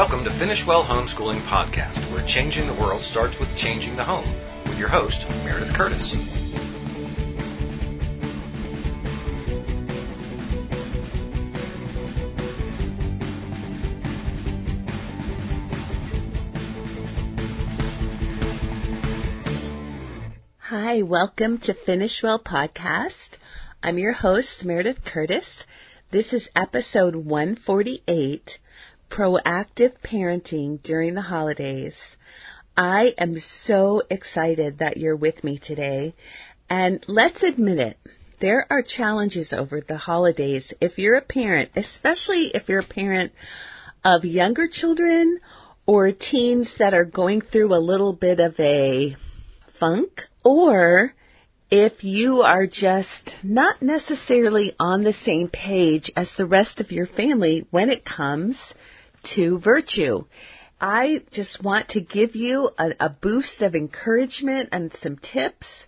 Welcome to Finish Well Homeschooling Podcast, where changing the world starts with changing the home, with your host, Meredith Curtis. Hi, welcome to Finish Well Podcast. I'm your host, Meredith Curtis. This is episode 148 Proactive Parenting During the Holidays. I am so excited that you're with me today. And let's admit it, there are challenges over the holidays if you're a parent, especially if you're a parent of younger children or teens that are going through a little bit of a funk or if you are just not necessarily on the same page as the rest of your family when it comes to virtue. I just want to give you a, a, boost of encouragement and some tips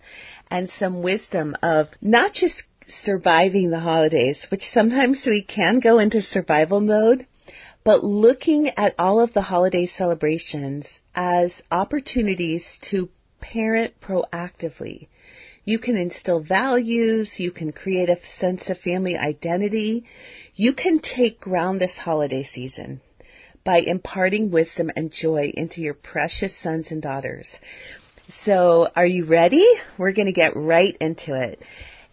and some wisdom of not just surviving the holidays, which sometimes we can go into survival mode, but looking at all of the holiday celebrations as opportunities to parent proactively you can instill values. You can create a sense of family identity. You can take ground this holiday season by imparting wisdom and joy into your precious sons and daughters. So are you ready? We're going to get right into it.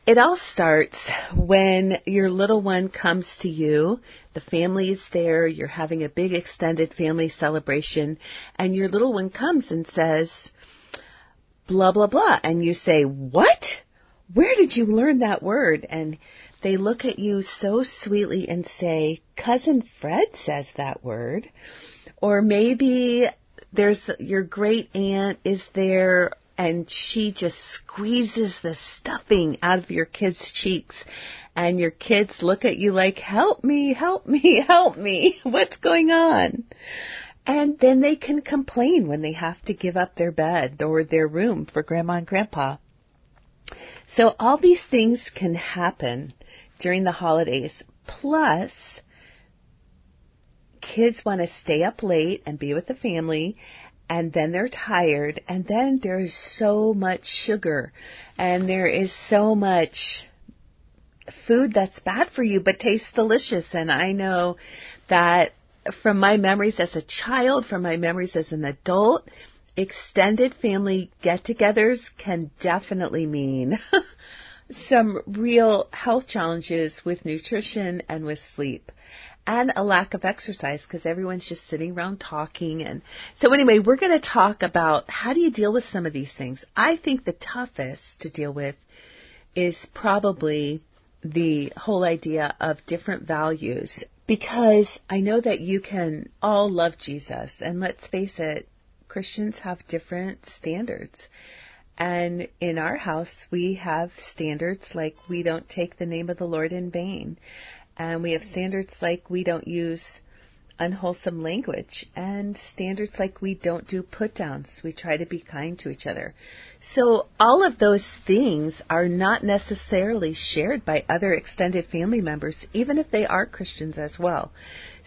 It all starts when your little one comes to you, the family is there, you're having a big extended family celebration, and your little one comes and says, blah, blah, blah. And you say, what? Where did you learn that word? And they look at you so sweetly and say, cousin Fred says that word. Or maybe there's your great aunt is there and she just squeezes the stuffing out of your kid's cheeks and your kids look at you like, help me, help me, help me. What's going on? And then they can complain when they have to give up their bed or their room for grandma and grandpa. So all these things can happen during the holidays. Plus, kids want to stay up late and be with the family and then they're tired and then there's so much sugar and there is so much food that's bad for you but tastes delicious and I know that from my memories as a child, from my memories as an adult, extended family get togethers can definitely mean some real health challenges with nutrition and with sleep and a lack of exercise because everyone's just sitting around talking and so anyway we're going to talk about how do you deal with some of these things i think the toughest to deal with is probably the whole idea of different values because I know that you can all love Jesus. And let's face it, Christians have different standards. And in our house, we have standards like we don't take the name of the Lord in vain. And we have standards like we don't use unwholesome language and standards like we don't do put downs. We try to be kind to each other. So all of those things are not necessarily shared by other extended family members, even if they are Christians as well.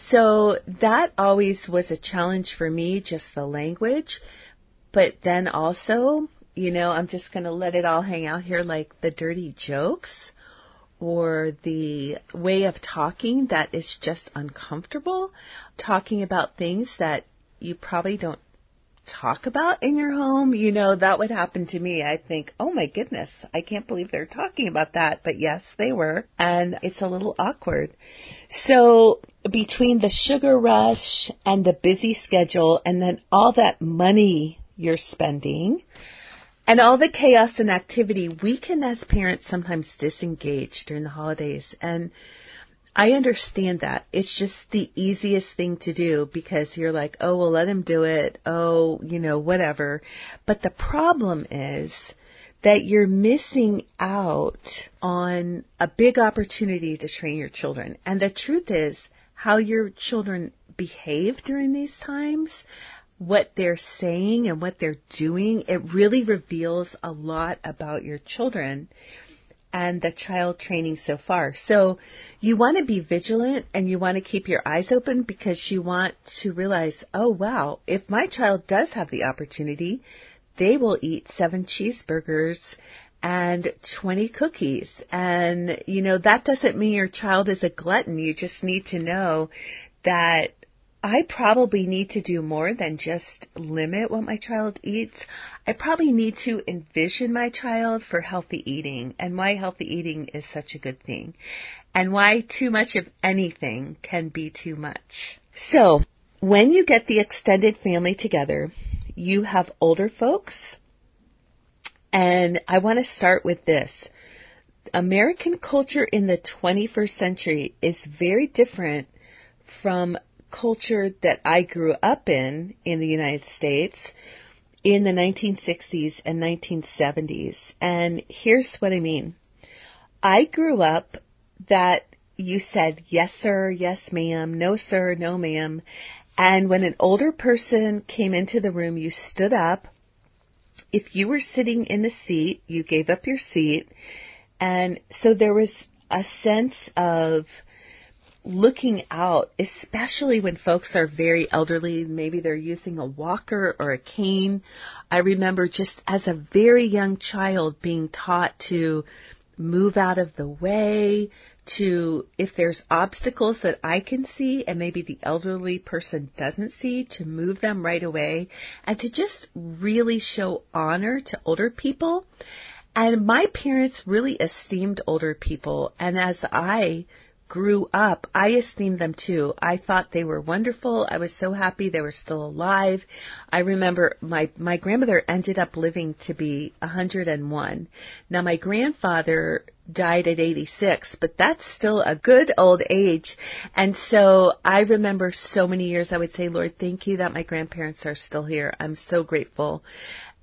So that always was a challenge for me, just the language. But then also, you know, I'm just going to let it all hang out here like the dirty jokes or the way of talking that is just uncomfortable, talking about things that you probably don't talk about in your home, you know, that would happen to me. I think, oh my goodness, I can't believe they're talking about that. But yes, they were. And it's a little awkward. So between the sugar rush and the busy schedule and then all that money you're spending, and all the chaos and activity, we can as parents sometimes disengage during the holidays. And I understand that. It's just the easiest thing to do because you're like, oh, well, let him do it. Oh, you know, whatever. But the problem is that you're missing out on a big opportunity to train your children. And the truth is, how your children behave during these times what they're saying and what they're doing, it really reveals a lot about your children. and the child training so far. So you want to be vigilant and you want to keep your eyes open because you want to realize, oh wow, if my child does have the opportunity, they will eat seven cheeseburgers and 20 cookies. And, you know, that doesn't mean your child is a glutton. You just need to know that I probably need to do more than just limit what my child eats. I probably need to envision my child for healthy eating and why healthy eating is such a good thing and why too much of anything can be too much. So, when you get the extended family together, you have older folks and I want to start with this. American culture in the 21st century is very different from culture that I grew up in in the United States in the 1960s and 1970s. And here's what I mean. I grew up that you said yes sir, yes ma'am, no sir, no ma'am. And when an older person came into the room, you stood up. If you were sitting in the seat, you gave up your seat. And so there was a sense of looking out, especially when folks are very elderly, maybe they're using a walker or a cane. I remember just as a very young child being taught to move out of the way, to, if there's obstacles that I can see and maybe the elderly person doesn't see, to move them right away and to just really show honor to older people. And my parents really esteemed older people. And as I grew up, I esteemed them too. I thought they were wonderful. I was so happy they were still alive. I remember my, my grandmother ended up living to be 101. Now my grandfather died at 86, but that's still a good old age. And so I remember so many years I would say, Lord, thank you that my grandparents are still here. I'm so grateful.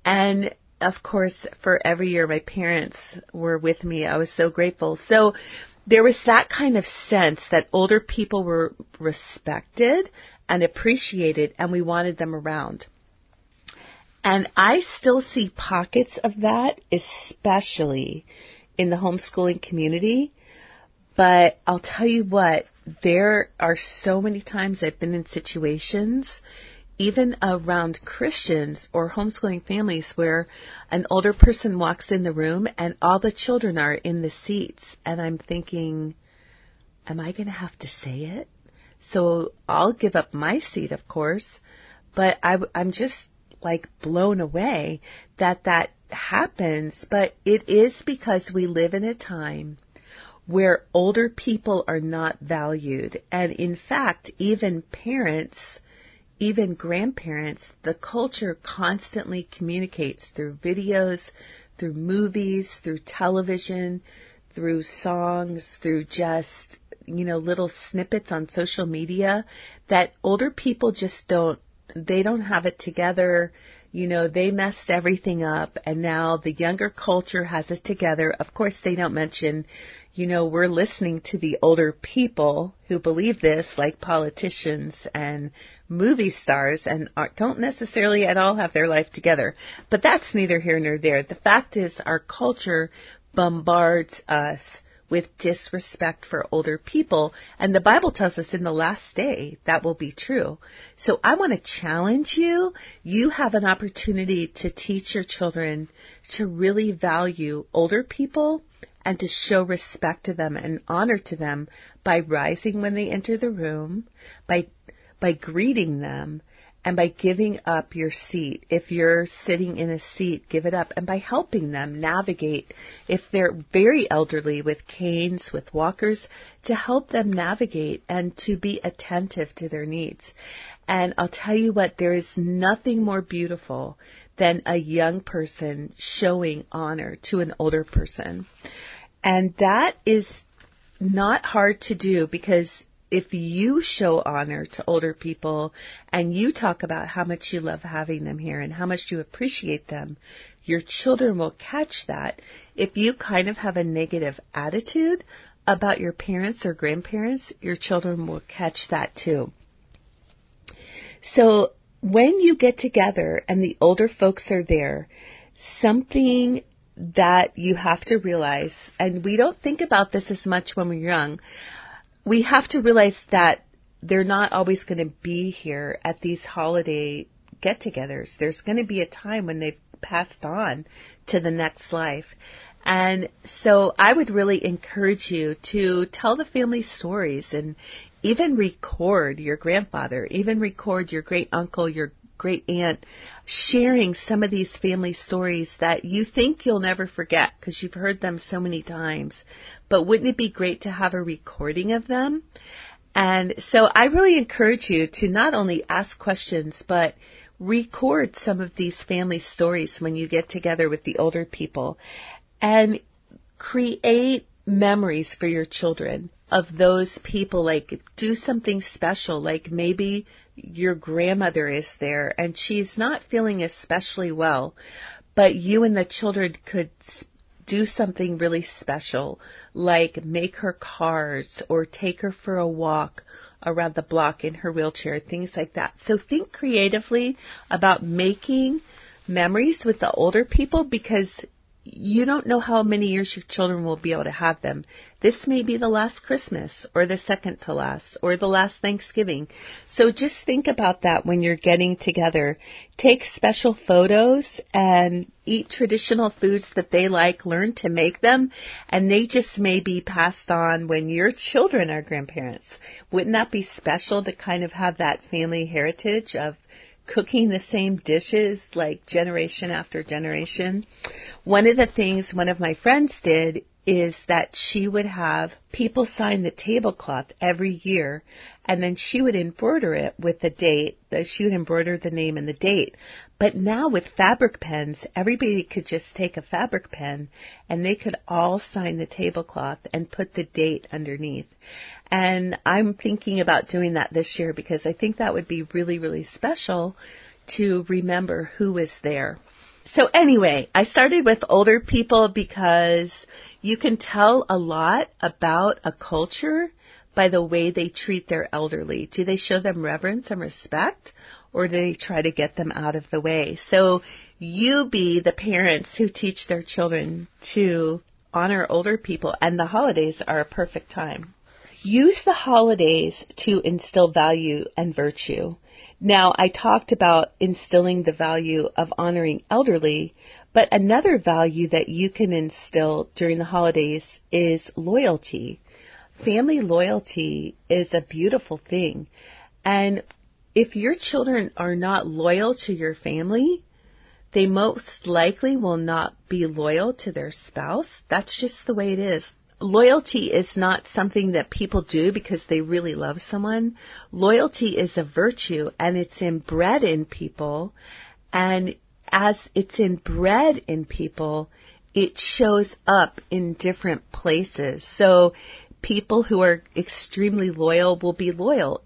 And of course, for every year my parents were with me, I was so grateful. So there was that kind of sense that older people were respected and appreciated and we wanted them around. And I still see pockets of that, especially in the homeschooling community. But I'll tell you what, there are so many times I've been in situations even around Christians or homeschooling families where an older person walks in the room and all the children are in the seats and I'm thinking, am I going to have to say it? So I'll give up my seat, of course, but I, I'm just like blown away that that happens, but it is because we live in a time where older people are not valued. And in fact, even parents even grandparents, the culture constantly communicates through videos, through movies, through television, through songs, through just, you know, little snippets on social media that older people just don't, they don't have it together. You know, they messed everything up and now the younger culture has it together. Of course, they don't mention, you know, we're listening to the older people who believe this, like politicians and movie stars and are, don't necessarily at all have their life together. But that's neither here nor there. The fact is our culture bombards us with disrespect for older people. And the Bible tells us in the last day that will be true. So I want to challenge you. You have an opportunity to teach your children to really value older people and to show respect to them and honor to them by rising when they enter the room, by by greeting them and by giving up your seat. If you're sitting in a seat, give it up and by helping them navigate. If they're very elderly with canes, with walkers, to help them navigate and to be attentive to their needs. And I'll tell you what, there is nothing more beautiful than a young person showing honor to an older person. And that is not hard to do because if you show honor to older people and you talk about how much you love having them here and how much you appreciate them, your children will catch that. If you kind of have a negative attitude about your parents or grandparents, your children will catch that too. So when you get together and the older folks are there, something that you have to realize, and we don't think about this as much when we're young, we have to realize that they're not always going to be here at these holiday get togethers. There's going to be a time when they've passed on to the next life. And so I would really encourage you to tell the family stories and even record your grandfather, even record your great uncle, your great aunt, sharing some of these family stories that you think you'll never forget because you've heard them so many times. But wouldn't it be great to have a recording of them? And so I really encourage you to not only ask questions, but record some of these family stories when you get together with the older people and create memories for your children of those people like do something special like maybe your grandmother is there and she's not feeling especially well but you and the children could do something really special like make her cards or take her for a walk around the block in her wheelchair, things like that. So think creatively about making memories with the older people because you don't know how many years your children will be able to have them. This may be the last Christmas or the second to last or the last Thanksgiving. So just think about that when you're getting together. Take special photos and eat traditional foods that they like, learn to make them, and they just may be passed on when your children are grandparents. Wouldn't that be special to kind of have that family heritage of cooking the same dishes like generation after generation. One of the things one of my friends did is that she would have people sign the tablecloth every year and then she would embroider it with the date. That she would embroider the name and the date. But now with fabric pens, everybody could just take a fabric pen and they could all sign the tablecloth and put the date underneath. And I'm thinking about doing that this year because I think that would be really, really special to remember who was there. So anyway, I started with older people because you can tell a lot about a culture by the way they treat their elderly. Do they show them reverence and respect or do they try to get them out of the way? So you be the parents who teach their children to honor older people and the holidays are a perfect time. Use the holidays to instill value and virtue. Now, I talked about instilling the value of honoring elderly, but another value that you can instill during the holidays is loyalty. Family loyalty is a beautiful thing. And if your children are not loyal to your family, they most likely will not be loyal to their spouse. That's just the way it is loyalty is not something that people do because they really love someone. Loyalty is a virtue and it's inbred in people. And as it's inbred in people, it shows up in different places. So people who are extremely loyal will be loyal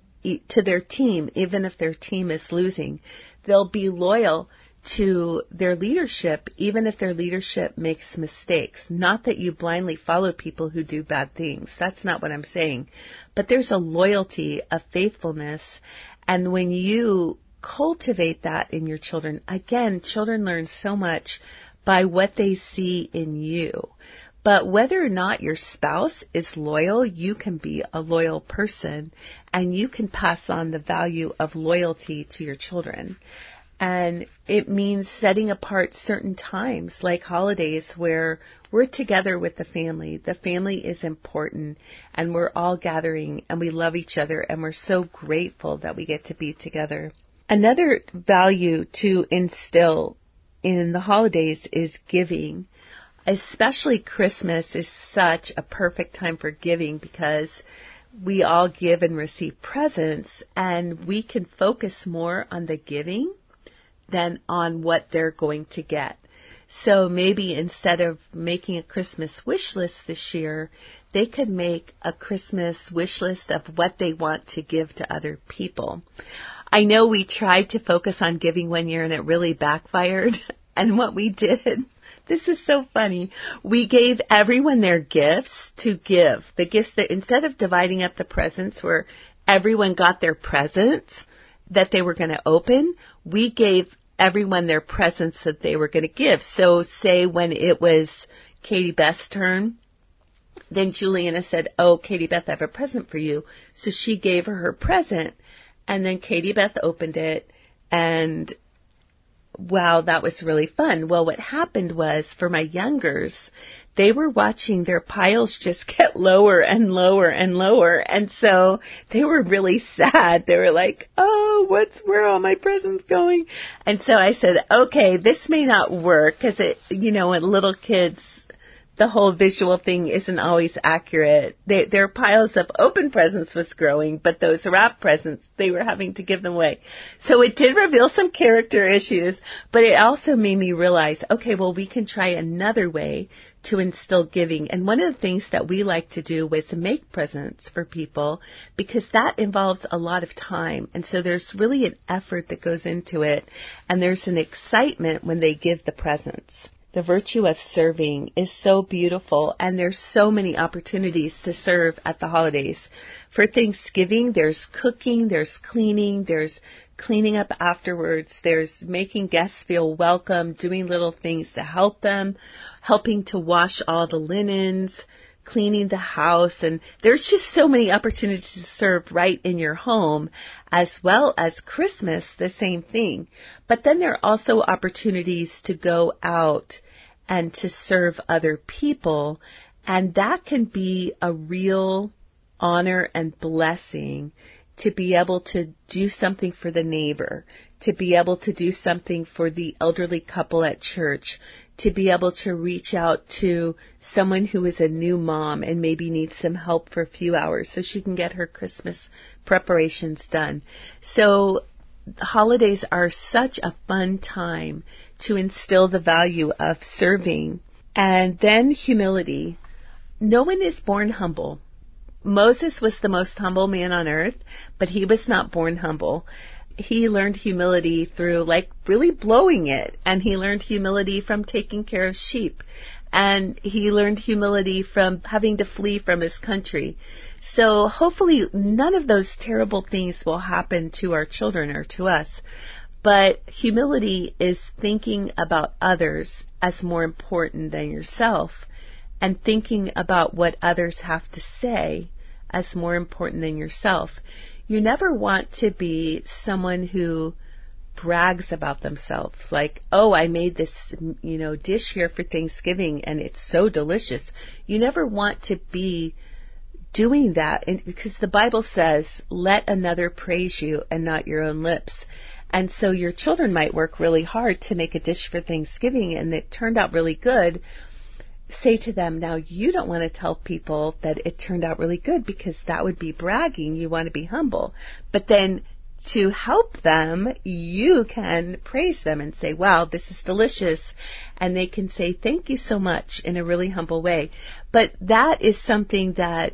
to their team, even if their team is losing. They'll be loyal to their leadership, even if their leadership makes mistakes. Not that you blindly follow people who do bad things. That's not what I'm saying. But there's a loyalty, a faithfulness, and when you cultivate that in your children, again, children learn so much by what they see in you. But whether or not your spouse is loyal, you can be a loyal person and you can pass on the value of loyalty to your children. And it means setting apart certain times, like holidays, where we're together with the family. The family is important, and we're all gathering, and we love each other, and we're so grateful that we get to be together. Another value to instill in the holidays is giving. Especially Christmas is such a perfect time for giving because we all give and receive presents and we can focus more on the giving than on what they're going to get. So maybe instead of making a Christmas wish list this year, they could make a Christmas wish list of what they want to give to other people. I know we tried to focus on giving one year and it really backfired. And what we did, this is so funny. We gave everyone their gifts to give. The gifts that instead of dividing up the presents where everyone got their presents, that they were going to open, we gave everyone their presents that they were going to give. So say when it was Katie Beth's turn, then Juliana said, Oh, Katie Beth, I have a present for you. So she gave her her present and then Katie Beth opened it and wow, that was really fun. Well, what happened was for my youngers, they were watching their piles just get lower and lower and lower. And so they were really sad. They were like, Oh, what's, where all my presents going? And so I said, okay, this may not work because it, you know, when little kids the whole visual thing isn't always accurate. They, their piles of open presents was growing, but those wrapped presents, they were having to give them away. So it did reveal some character issues, but it also made me realize, okay, well, we can try another way to instill giving. And one of the things that we like to do was make presents for people because that involves a lot of time. And so there's really an effort that goes into it and there's an excitement when they give the presents the virtue of serving is so beautiful and there's so many opportunities to serve at the holidays. For Thanksgiving, there's cooking, there's cleaning, there's cleaning up afterwards, there's making guests feel welcome, doing little things to help them, helping to wash all the linens, cleaning the house and there's just so many opportunities to serve right in your home as well as Christmas, the same thing. But then there are also opportunities to go out and to serve other people and that can be a real honor and blessing to be able to do something for the neighbor, to be able to do something for the elderly couple at church, to be able to reach out to someone who is a new mom and maybe needs some help for a few hours so she can get her Christmas preparations done. So holidays are such a fun time to instill the value of serving. And then humility. No one is born humble. Moses was the most humble man on earth, but he was not born humble he learned humility through like really blowing it and he learned humility from taking care of sheep and he learned humility from having to flee from his country. So hopefully none of those terrible things will happen to our children or to us. But humility is thinking about others as more important than yourself and thinking about what others have to say as more important than yourself. You never want to be someone who brags about themselves like oh i made this you know dish here for thanksgiving and it's so delicious. You never want to be doing that and because the bible says let another praise you and not your own lips. And so your children might work really hard to make a dish for thanksgiving and it turned out really good say to them, now you don't want to tell people that it turned out really good because that would be bragging. You want to be humble. But then to help them, you can praise them and say, wow, this is delicious. And they can say, thank you so much in a really humble way. But that is something that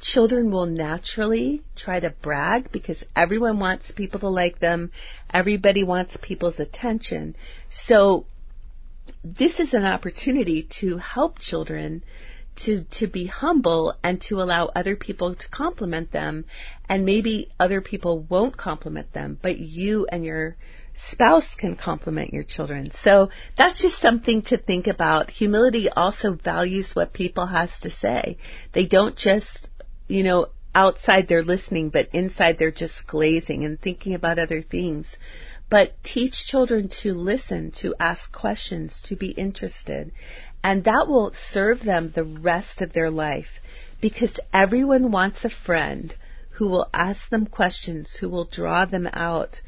children will naturally try to brag because everyone wants people to like them. Everybody wants people's attention. So this is an opportunity to help children to to be humble and to allow other people to compliment them. And maybe other people won't compliment them but you and your spouse can compliment your children. So that's just something to think about. Humility also values what people has to say. They don't just you know outside they're listening but inside they're just glazing and thinking about other things but teach children to listen, to ask questions, to be interested. And that will serve them the rest of their life because everyone wants a friend who will ask them questions, who will draw them out.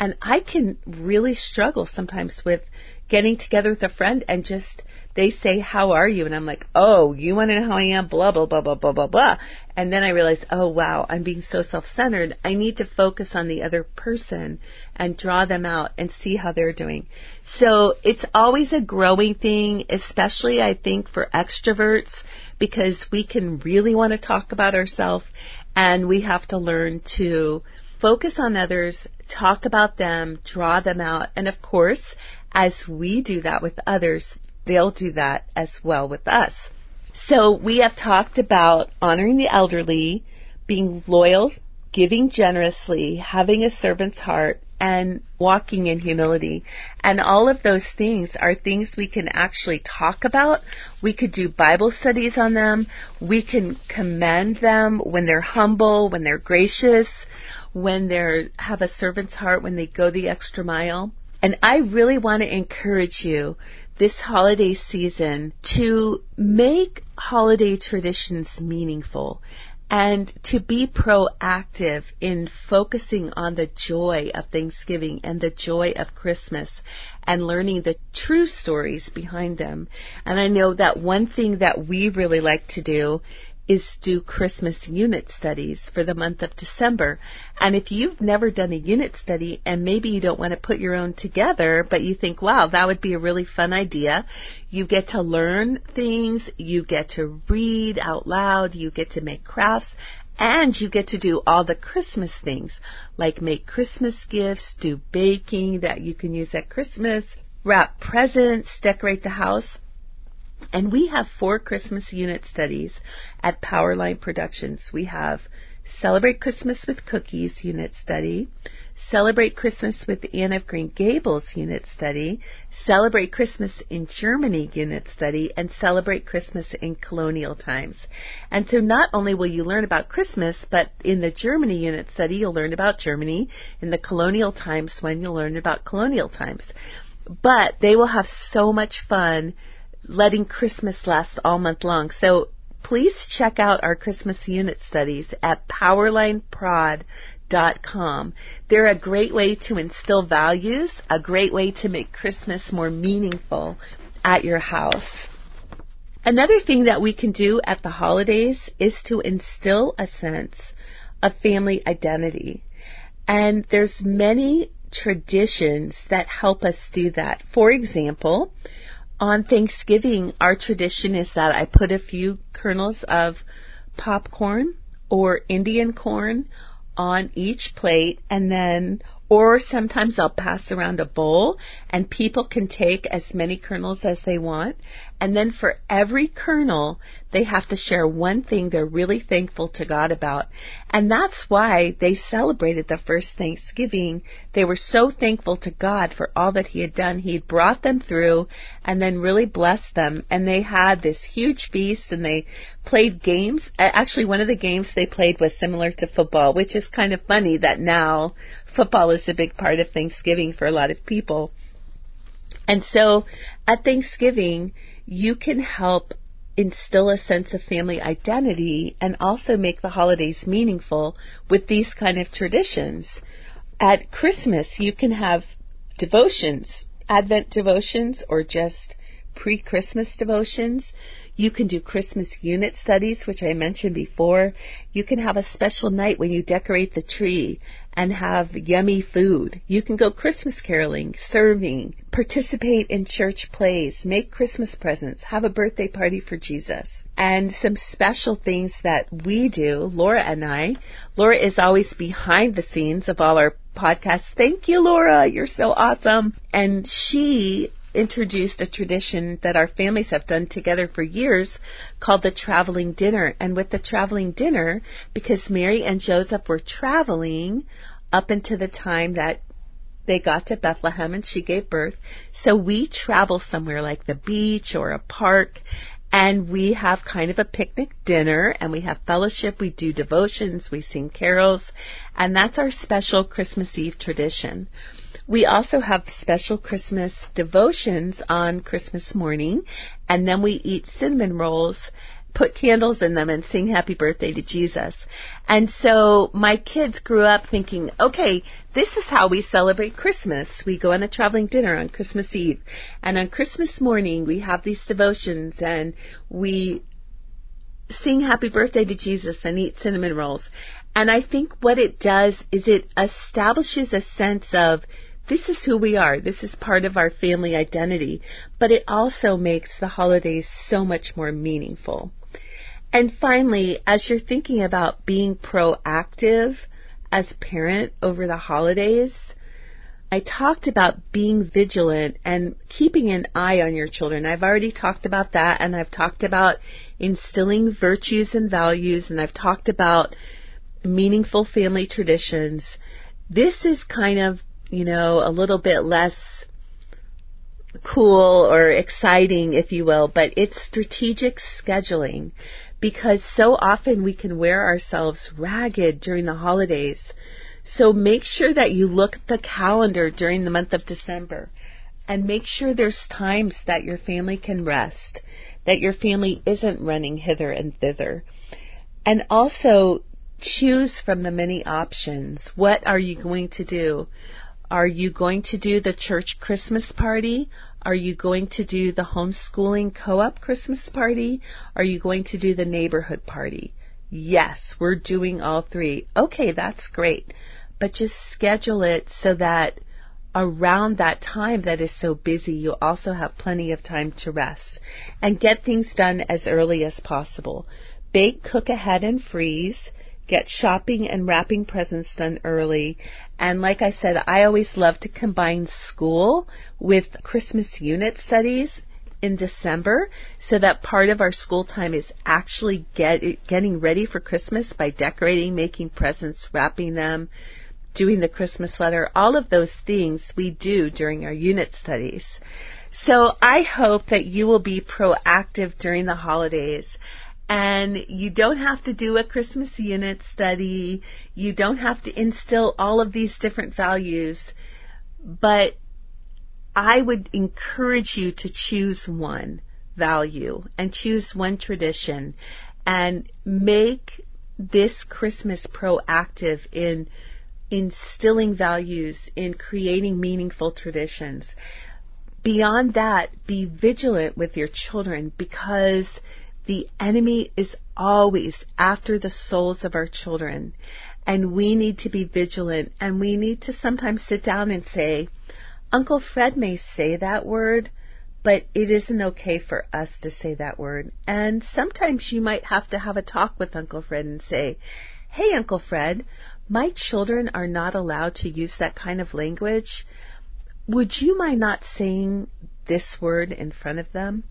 And I can really struggle sometimes with getting together with a friend and just they say, How are you? And I'm like, Oh, you want to know how I am? Blah, blah, blah, blah, blah, blah, blah. And then I realize, Oh, wow, I'm being so self centered. I need to focus on the other person and draw them out and see how they're doing. So it's always a growing thing, especially I think for extroverts because we can really want to talk about ourselves and we have to learn to focus on others, talk about them, draw them out, and of course, as we do that with others, they'll do that as well with us. So we have talked about honoring the elderly, being loyal, giving generously, having a servant's heart, and walking in humility. And all of those things are things we can actually talk about. We could do Bible studies on them. We can commend them when they're humble, when they're gracious, when they have a servant's heart, when they go the extra mile. And I really want to encourage you this holiday season to make holiday traditions meaningful and to be proactive in focusing on the joy of Thanksgiving and the joy of Christmas and learning the true stories behind them. And I know that one thing that we really like to do is do Christmas unit studies for the month of December. And if you've never done a unit study and maybe you don't want to put your own together, but you think, wow, that would be a really fun idea, you get to learn things, you get to read out loud, you get to make crafts, and you get to do all the Christmas things, like make Christmas gifts, do baking that you can use at Christmas, wrap presents, decorate the house. And we have four Christmas unit studies at Powerline Productions. We have Celebrate Christmas with Cookies unit study, Celebrate Christmas with Anne of Green Gables unit study, Celebrate Christmas in Germany unit study, and Celebrate Christmas in Colonial Times. And so not only will you learn about Christmas, but in the Germany unit study, you'll learn about Germany. In the Colonial Times one, you'll learn about Colonial Times. But they will have so much fun letting Christmas last all month long. So please check out our Christmas unit studies at powerlineprod.com. They're a great way to instill values, a great way to make Christmas more meaningful at your house. Another thing that we can do at the holidays is to instill a sense of family identity. And there's many traditions that help us do that. For example, on Thanksgiving, our tradition is that I put a few kernels of popcorn or Indian corn on each plate and then or sometimes I'll pass around a bowl and people can take as many kernels as they want. And then for every kernel, they have to share one thing they're really thankful to God about. And that's why they celebrated the first Thanksgiving. They were so thankful to God for all that He had done. He had brought them through and then really blessed them. And they had this huge feast and they played games. Actually, one of the games they played was similar to football, which is kind of funny that now football is a big part of Thanksgiving for a lot of people. And so at Thanksgiving, you can help instill a sense of family identity and also make the holidays meaningful with these kind of traditions. At Christmas, you can have devotions, Advent devotions, or just pre-Christmas devotions. You can do Christmas unit studies, which I mentioned before. You can have a special night when you decorate the tree and have yummy food. You can go Christmas caroling, serving, participate in church plays, make Christmas presents, have a birthday party for Jesus. And some special things that we do, Laura and I. Laura is always behind the scenes of all our podcasts. Thank you, Laura. You're so awesome. And she introduced a tradition that our families have done together for years called the traveling dinner. And with the traveling dinner, because Mary and Joseph were traveling up into the time that they got to Bethlehem and she gave birth. So we travel somewhere like the beach or a park and we have kind of a picnic dinner and we have fellowship, we do devotions, we sing carols, and that's our special Christmas Eve tradition. We also have special Christmas devotions on Christmas morning, and then we eat cinnamon rolls, put candles in them, and sing happy birthday to Jesus. And so my kids grew up thinking, okay, this is how we celebrate Christmas. We go on a traveling dinner on Christmas Eve, and on Christmas morning we have these devotions, and we sing happy birthday to Jesus and eat cinnamon rolls. And I think what it does is it establishes a sense of this is who we are. This is part of our family identity. But it also makes the holidays so much more meaningful. And finally, as you're thinking about being proactive as parent over the holidays, I talked about being vigilant and keeping an eye on your children. I've already talked about that and I've talked about instilling virtues and values and I've talked about meaningful family traditions. This is kind of you know, a little bit less cool or exciting, if you will, but it's strategic scheduling because so often we can wear ourselves ragged during the holidays. So make sure that you look at the calendar during the month of December and make sure there's times that your family can rest, that your family isn't running hither and thither. And also choose from the many options. What are you going to do? Are you going to do the church Christmas party? Are you going to do the homeschooling co-op Christmas party? Are you going to do the neighborhood party? Yes, we're doing all three. Okay, that's great. But just schedule it so that around that time that is so busy, you also have plenty of time to rest and get things done as early as possible. Bake, cook ahead, and freeze. Get shopping and wrapping presents done early. And like I said, I always love to combine school with Christmas unit studies in December so that part of our school time is actually get, getting ready for Christmas by decorating, making presents, wrapping them, doing the Christmas letter, all of those things we do during our unit studies. So I hope that you will be proactive during the holidays and you don't have to do a Christmas unit study. You don't have to instill all of these different values. But I would encourage you to choose one value and choose one tradition and make this Christmas proactive in instilling values, in creating meaningful traditions. Beyond that, be vigilant with your children because the enemy is always after the souls of our children. And we need to be vigilant and we need to sometimes sit down and say, Uncle Fred may say that word, but it isn't okay for us to say that word. And sometimes you might have to have a talk with Uncle Fred and say, Hey, Uncle Fred, my children are not allowed to use that kind of language. Would you mind not saying this word in front of them?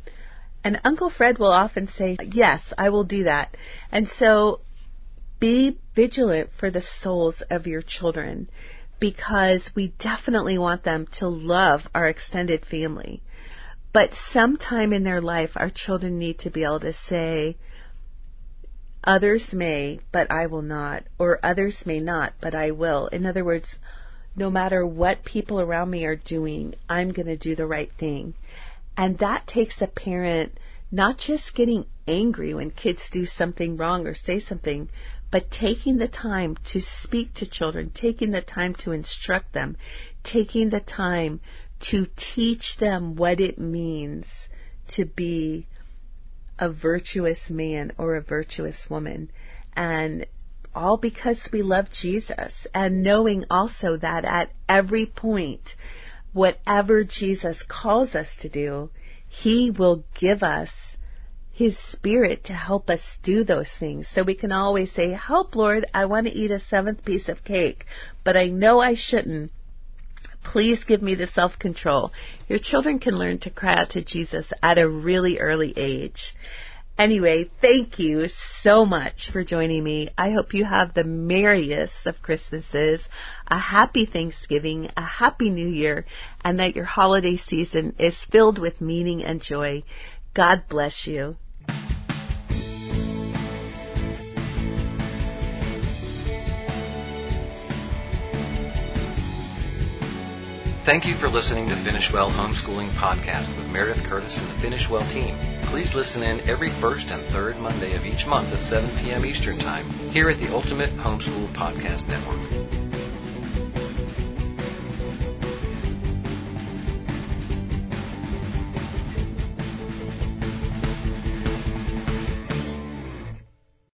And Uncle Fred will often say, Yes, I will do that. And so be vigilant for the souls of your children because we definitely want them to love our extended family. But sometime in their life, our children need to be able to say, Others may, but I will not, or others may not, but I will. In other words, no matter what people around me are doing, I'm going to do the right thing. And that takes a parent not just getting angry when kids do something wrong or say something, but taking the time to speak to children, taking the time to instruct them, taking the time to teach them what it means to be a virtuous man or a virtuous woman. And all because we love Jesus and knowing also that at every point whatever Jesus calls us to do, He will give us His Spirit to help us do those things. So we can always say, Help, Lord, I want to eat a seventh piece of cake, but I know I shouldn't. Please give me the self control. Your children can learn to cry out to Jesus at a really early age. Anyway, thank you so much for joining me. I hope you have the merriest of Christmases, a happy Thanksgiving, a happy New Year, and that your holiday season is filled with meaning and joy. God bless you. Thank you for listening to Finish Well Homeschooling Podcast with Meredith Curtis and the Finish Well team. Please listen in every first and third Monday of each month at 7 p.m. Eastern Time here at the Ultimate Homeschool Podcast Network.